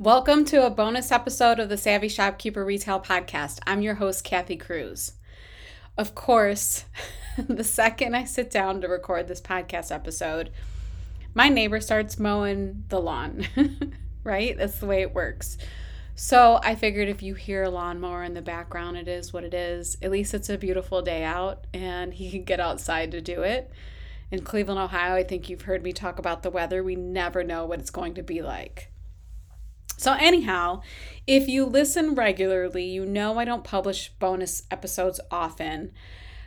Welcome to a bonus episode of the Savvy Shopkeeper Retail Podcast. I'm your host, Kathy Cruz. Of course, the second I sit down to record this podcast episode, my neighbor starts mowing the lawn, right? That's the way it works. So I figured if you hear a lawnmower in the background, it is what it is. At least it's a beautiful day out and he can get outside to do it. In Cleveland, Ohio, I think you've heard me talk about the weather. We never know what it's going to be like. So, anyhow, if you listen regularly, you know I don't publish bonus episodes often,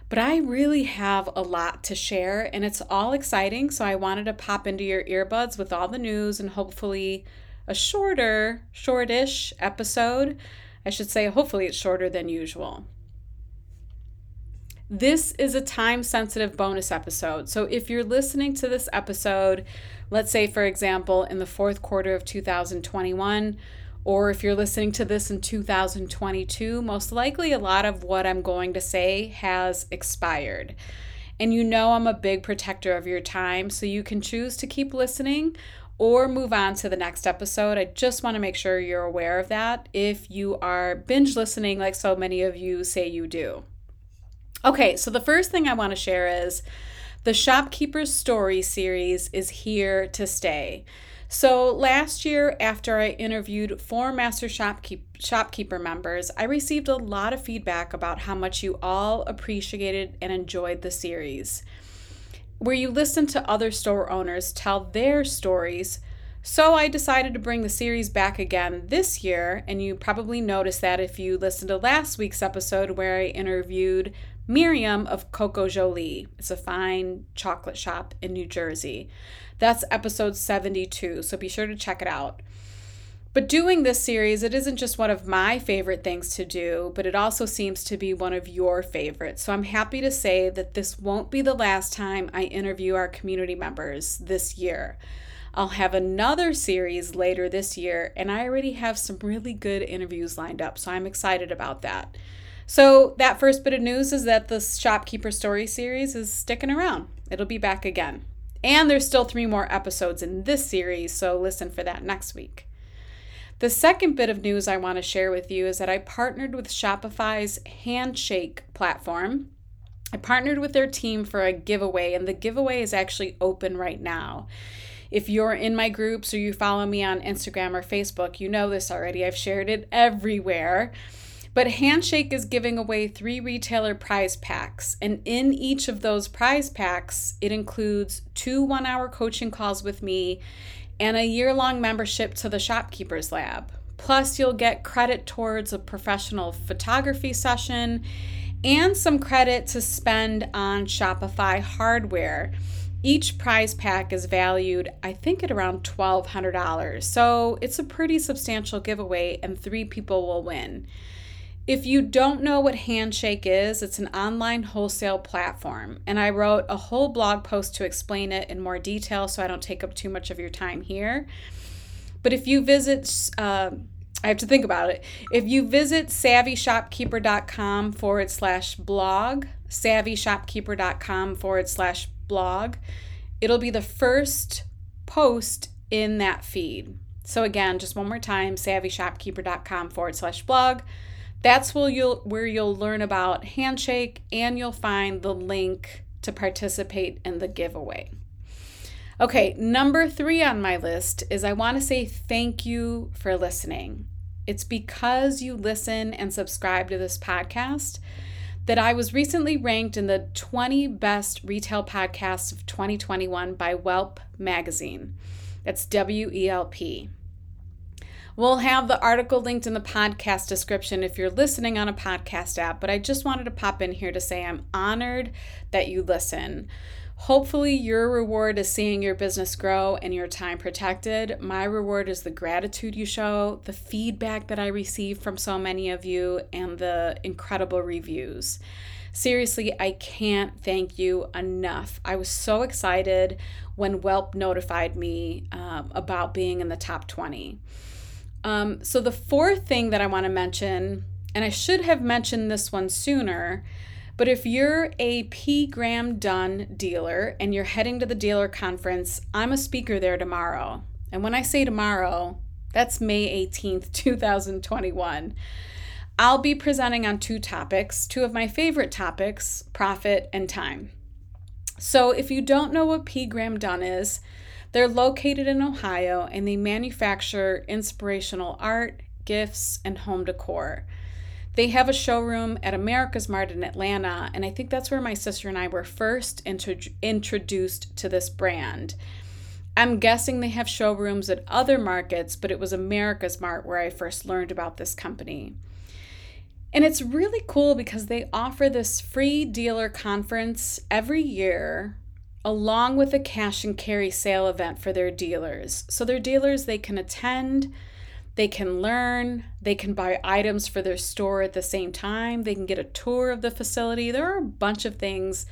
but I really have a lot to share and it's all exciting. So, I wanted to pop into your earbuds with all the news and hopefully a shorter, shortish episode. I should say, hopefully, it's shorter than usual. This is a time sensitive bonus episode. So, if you're listening to this episode, let's say, for example, in the fourth quarter of 2021, or if you're listening to this in 2022, most likely a lot of what I'm going to say has expired. And you know I'm a big protector of your time, so you can choose to keep listening or move on to the next episode. I just want to make sure you're aware of that if you are binge listening, like so many of you say you do. Okay, so the first thing I want to share is the Shopkeeper's Story series is here to stay. So, last year, after I interviewed four Master Shopkeep- Shopkeeper members, I received a lot of feedback about how much you all appreciated and enjoyed the series where you listened to other store owners tell their stories. So I decided to bring the series back again this year, and you probably noticed that if you listened to last week's episode where I interviewed Miriam of Coco Jolie. It's a fine chocolate shop in New Jersey. That's episode 72, so be sure to check it out. But doing this series, it isn't just one of my favorite things to do, but it also seems to be one of your favorites. So I'm happy to say that this won't be the last time I interview our community members this year. I'll have another series later this year, and I already have some really good interviews lined up, so I'm excited about that. So, that first bit of news is that the Shopkeeper Story series is sticking around. It'll be back again. And there's still three more episodes in this series, so listen for that next week. The second bit of news I want to share with you is that I partnered with Shopify's Handshake platform. I partnered with their team for a giveaway, and the giveaway is actually open right now. If you're in my groups or you follow me on Instagram or Facebook, you know this already. I've shared it everywhere. But Handshake is giving away three retailer prize packs. And in each of those prize packs, it includes two one hour coaching calls with me and a year long membership to the Shopkeepers Lab. Plus, you'll get credit towards a professional photography session and some credit to spend on Shopify hardware. Each prize pack is valued, I think, at around $1,200. So it's a pretty substantial giveaway, and three people will win. If you don't know what Handshake is, it's an online wholesale platform. And I wrote a whole blog post to explain it in more detail so I don't take up too much of your time here. But if you visit, uh, I have to think about it. If you visit savvyshopkeeper.com forward slash blog, savvyshopkeeper.com forward slash blog, it'll be the first post in that feed. So again, just one more time, savvyshopkeeper.com forward slash blog that's where you'll where you'll learn about Handshake and you'll find the link to participate in the giveaway. Okay, number 3 on my list is I want to say thank you for listening. It's because you listen and subscribe to this podcast that I was recently ranked in the 20 best retail podcasts of 2021 by Welp magazine. That's W E L P. We'll have the article linked in the podcast description if you're listening on a podcast app, but I just wanted to pop in here to say I'm honored that you listen. Hopefully, your reward is seeing your business grow and your time protected. My reward is the gratitude you show, the feedback that I receive from so many of you, and the incredible reviews. Seriously, I can't thank you enough. I was so excited when Welp notified me um, about being in the top 20. Um, so, the fourth thing that I want to mention, and I should have mentioned this one sooner, but if you're a P. Graham Dunn dealer and you're heading to the dealer conference, I'm a speaker there tomorrow. And when I say tomorrow, That's May 18th, 2021. I'll be presenting on two topics, two of my favorite topics profit and time. So, if you don't know what P. Graham Dunn is, they're located in Ohio and they manufacture inspirational art, gifts, and home decor. They have a showroom at AmericasMart in Atlanta, and I think that's where my sister and I were first intro- introduced to this brand. I'm guessing they have showrooms at other markets, but it was AmericasMart where I first learned about this company. And it's really cool because they offer this free dealer conference every year along with a cash and carry sale event for their dealers. So their dealers they can attend, they can learn, they can buy items for their store at the same time, they can get a tour of the facility. There are a bunch of things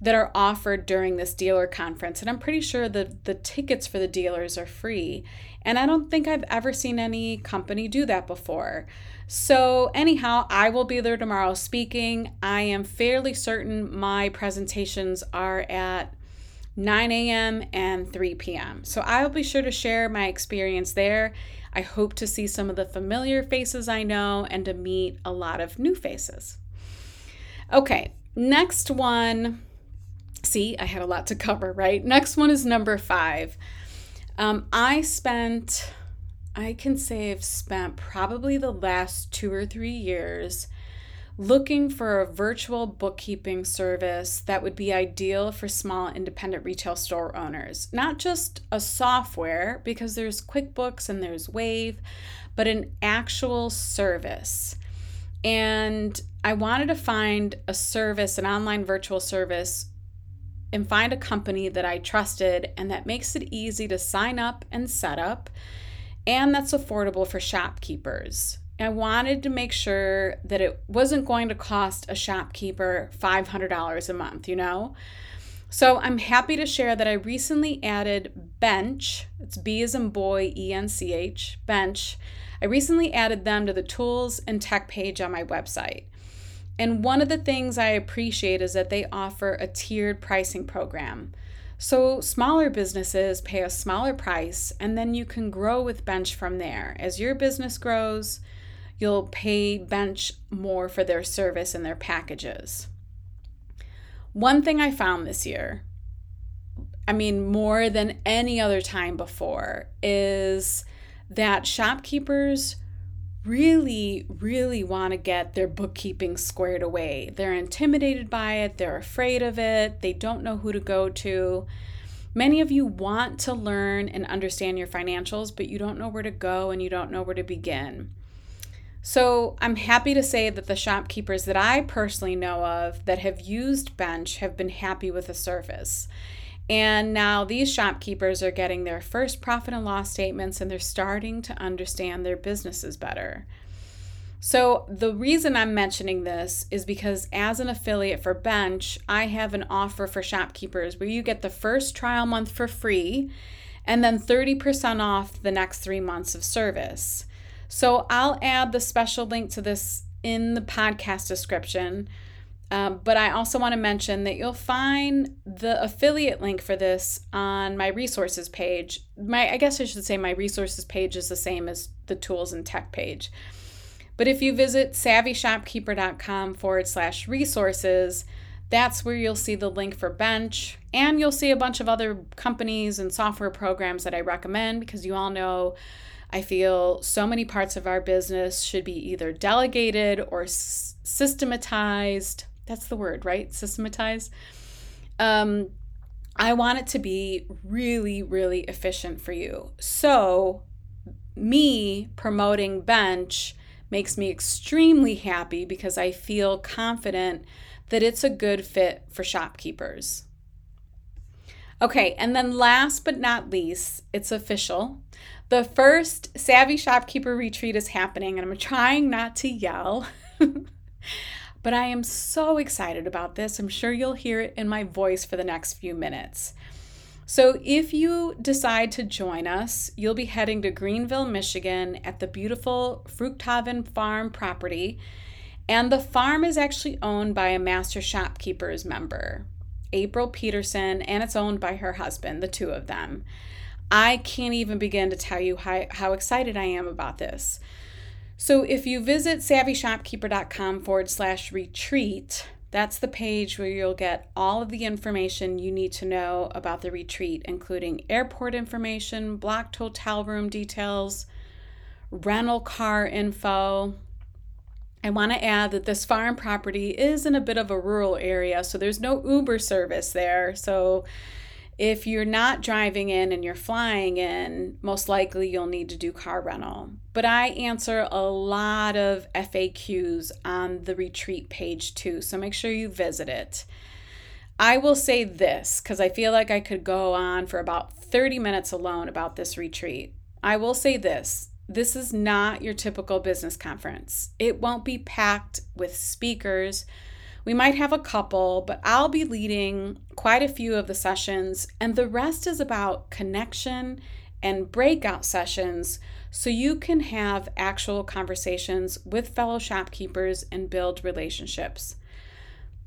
that are offered during this dealer conference and I'm pretty sure that the tickets for the dealers are free. And I don't think I've ever seen any company do that before. So, anyhow, I will be there tomorrow speaking. I am fairly certain my presentations are at 9 a.m. and 3 p.m. So I'll be sure to share my experience there. I hope to see some of the familiar faces I know and to meet a lot of new faces. Okay, next one. See, I had a lot to cover, right? Next one is number five. Um, I spent, I can say I've spent probably the last two or three years looking for a virtual bookkeeping service that would be ideal for small independent retail store owners. Not just a software, because there's QuickBooks and there's Wave, but an actual service. And I wanted to find a service, an online virtual service, and find a company that I trusted and that makes it easy to sign up and set up and that's affordable for shopkeepers. I wanted to make sure that it wasn't going to cost a shopkeeper $500 a month, you know? So I'm happy to share that I recently added Bench, it's B as in boy, E N C H, Bench. I recently added them to the tools and tech page on my website. And one of the things I appreciate is that they offer a tiered pricing program. So smaller businesses pay a smaller price, and then you can grow with Bench from there. As your business grows, you'll pay Bench more for their service and their packages. One thing I found this year, I mean, more than any other time before, is that shopkeepers really, really want to get their bookkeeping squared away. They're intimidated by it, they're afraid of it, they don't know who to go to. Many of you want to learn and understand your financials, but you don't know where to go and you don't know where to begin. So I'm happy to say that the shopkeepers that I personally know of that have used Bench have been happy with the service. And now these shopkeepers are getting their first profit and loss statements and they're starting to understand their businesses better. So, the reason I'm mentioning this is because as an affiliate for Bench, I have an offer for shopkeepers where you get the first trial month for free and then 30% off the next three months of service. So I'll add the special link to this in the podcast description. Um, but I also want to mention that you'll find the affiliate link for this on my resources page. My I guess I should say my resources page is the same as the tools and tech page. But if you visit savvyshopkeeper.com forward slash resources, that's where you'll see the link for Bench, and you'll see a bunch of other companies and software programs that I recommend because you all know I feel so many parts of our business should be either delegated or s- systematized. That's the word, right? Systematized. Um, I want it to be really, really efficient for you. So, me promoting Bench makes me extremely happy because I feel confident that it's a good fit for shopkeepers. Okay, and then last but not least, it's official. The first Savvy Shopkeeper retreat is happening, and I'm trying not to yell. but I am so excited about this. I'm sure you'll hear it in my voice for the next few minutes. So, if you decide to join us, you'll be heading to Greenville, Michigan at the beautiful Fruchthaven Farm property. And the farm is actually owned by a master shopkeepers member, April Peterson, and it's owned by her husband, the two of them. I can't even begin to tell you how, how excited I am about this. So if you visit savvyshopkeeper.com forward slash retreat, that's the page where you'll get all of the information you need to know about the retreat, including airport information, blocked hotel room details, rental car info. I want to add that this farm property is in a bit of a rural area, so there's no Uber service there. So if you're not driving in and you're flying in, most likely you'll need to do car rental. But I answer a lot of FAQs on the retreat page too, so make sure you visit it. I will say this because I feel like I could go on for about 30 minutes alone about this retreat. I will say this this is not your typical business conference. It won't be packed with speakers. We might have a couple, but I'll be leading quite a few of the sessions, and the rest is about connection and breakout sessions so you can have actual conversations with fellow shopkeepers and build relationships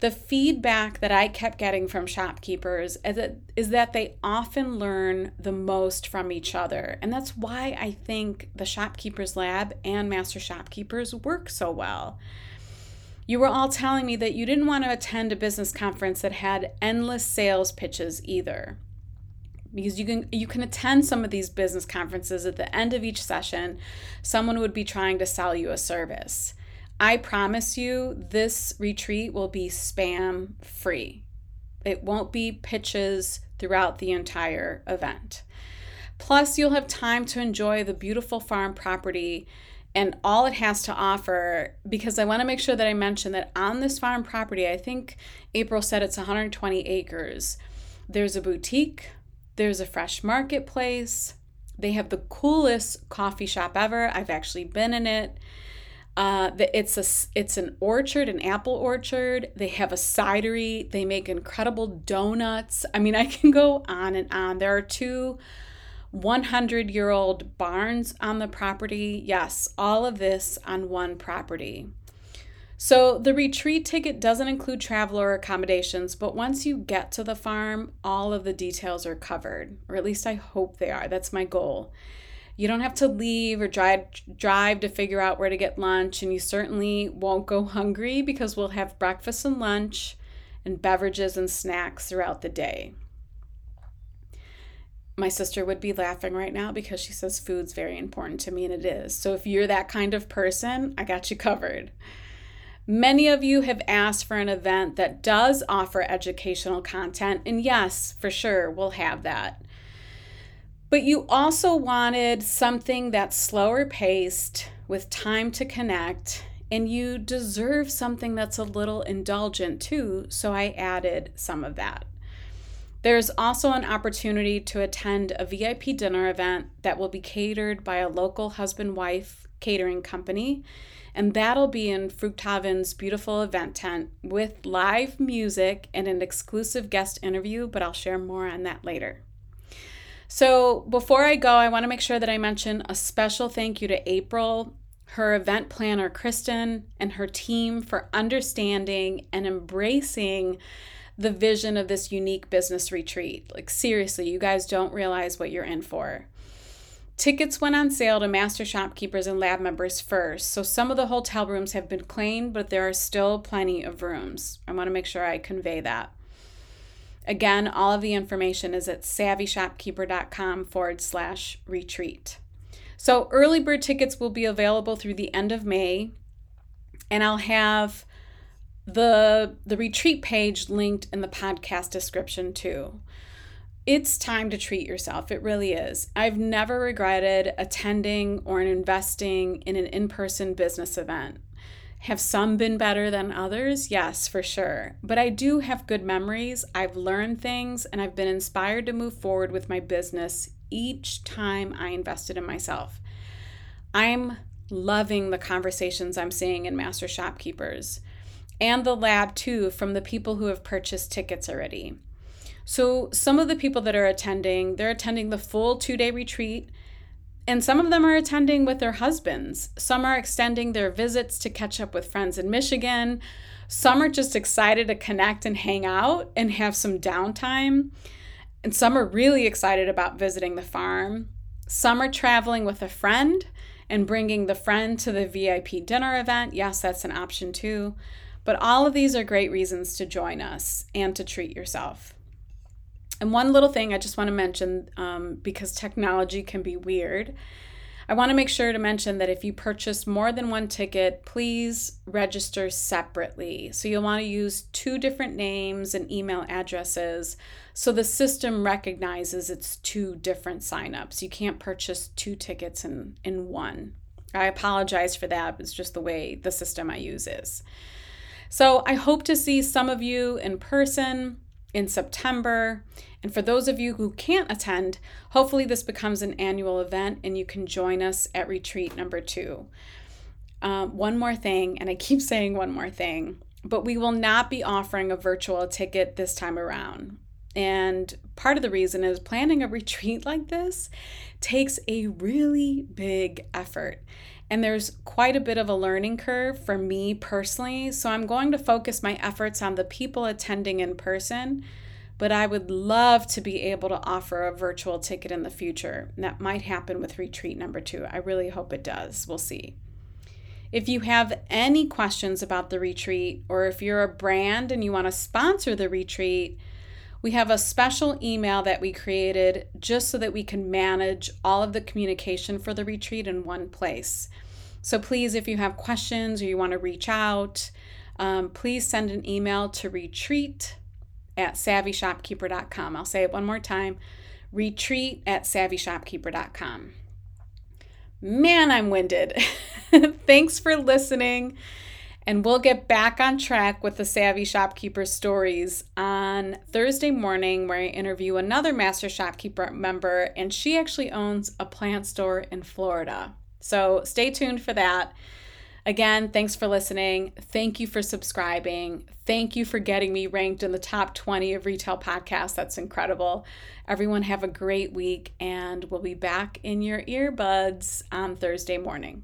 the feedback that I kept getting from shopkeepers is that, is that they often learn the most from each other. And that's why I think the Shopkeepers Lab and Master Shopkeepers work so well. You were all telling me that you didn't want to attend a business conference that had endless sales pitches either. Because you can you can attend some of these business conferences at the end of each session, someone would be trying to sell you a service. I promise you, this retreat will be spam free. It won't be pitches throughout the entire event. Plus, you'll have time to enjoy the beautiful farm property and all it has to offer because I want to make sure that I mention that on this farm property, I think April said it's 120 acres. There's a boutique, there's a fresh marketplace, they have the coolest coffee shop ever. I've actually been in it. Uh, it's a it's an orchard, an apple orchard. They have a cidery. They make incredible donuts. I mean, I can go on and on. There are two 100 year old barns on the property. Yes, all of this on one property. So the retreat ticket doesn't include travel or accommodations, but once you get to the farm, all of the details are covered, or at least I hope they are. That's my goal. You don't have to leave or drive drive to figure out where to get lunch and you certainly won't go hungry because we'll have breakfast and lunch and beverages and snacks throughout the day. My sister would be laughing right now because she says food's very important to me and it is. So if you're that kind of person, I got you covered. Many of you have asked for an event that does offer educational content, and yes, for sure, we'll have that. But you also wanted something that's slower paced with time to connect, and you deserve something that's a little indulgent too, so I added some of that. There's also an opportunity to attend a VIP dinner event that will be catered by a local husband wife catering company, and that'll be in Fruchthaven's beautiful event tent with live music and an exclusive guest interview, but I'll share more on that later. So before I go, I want to make sure that I mention a special thank you to April, her event planner, Kristen, and her team for understanding and embracing the vision of this unique business retreat. Like, seriously, you guys don't realize what you're in for. Tickets went on sale to master shopkeepers and lab members first, so some of the hotel rooms have been claimed, but there are still plenty of rooms. I want to make sure I convey that. Again, all of the information is at savvyshopkeeper.com forward slash retreat. So early bird tickets will be available through the end of May, and I'll have the the retreat page linked in the podcast description too. It's time to treat yourself. It really is. I've never regretted attending or investing in an in-person business event. Have some been better than others? Yes, for sure. But I do have good memories. I've learned things and I've been inspired to move forward with my business each time I invested in myself. I'm loving the conversations I'm seeing in Master Shopkeepers and the lab too from the people who have purchased tickets already. So, some of the people that are attending, they're attending the full two day retreat and some of them are attending with their husbands. Some are extending their visits to catch up with friends in Michigan. Some are just excited to connect and hang out and have some downtime. and some are really excited about visiting the farm. Some are traveling with a friend and bringing the friend to the VIP dinner event. Yes, that's an option too. But all of these are great reasons to join us and to treat yourself. And one little thing I just want to mention um, because technology can be weird. I want to make sure to mention that if you purchase more than one ticket, please register separately. So you'll want to use two different names and email addresses so the system recognizes it's two different signups. You can't purchase two tickets in, in one. I apologize for that. It's just the way the system I use is. So I hope to see some of you in person in September. And for those of you who can't attend, hopefully this becomes an annual event and you can join us at retreat number two. Um, one more thing, and I keep saying one more thing, but we will not be offering a virtual ticket this time around. And part of the reason is planning a retreat like this takes a really big effort. And there's quite a bit of a learning curve for me personally. So I'm going to focus my efforts on the people attending in person. But I would love to be able to offer a virtual ticket in the future. And that might happen with retreat number two. I really hope it does. We'll see. If you have any questions about the retreat, or if you're a brand and you want to sponsor the retreat, we have a special email that we created just so that we can manage all of the communication for the retreat in one place. So please, if you have questions or you want to reach out, um, please send an email to retreat at savvyshopkeeper.com. I'll say it one more time retreat at savvyshopkeeper.com. Man, I'm winded. Thanks for listening. And we'll get back on track with the Savvy Shopkeeper stories on Thursday morning, where I interview another Master Shopkeeper member, and she actually owns a plant store in Florida. So stay tuned for that. Again, thanks for listening. Thank you for subscribing. Thank you for getting me ranked in the top 20 of retail podcasts. That's incredible. Everyone, have a great week, and we'll be back in your earbuds on Thursday morning.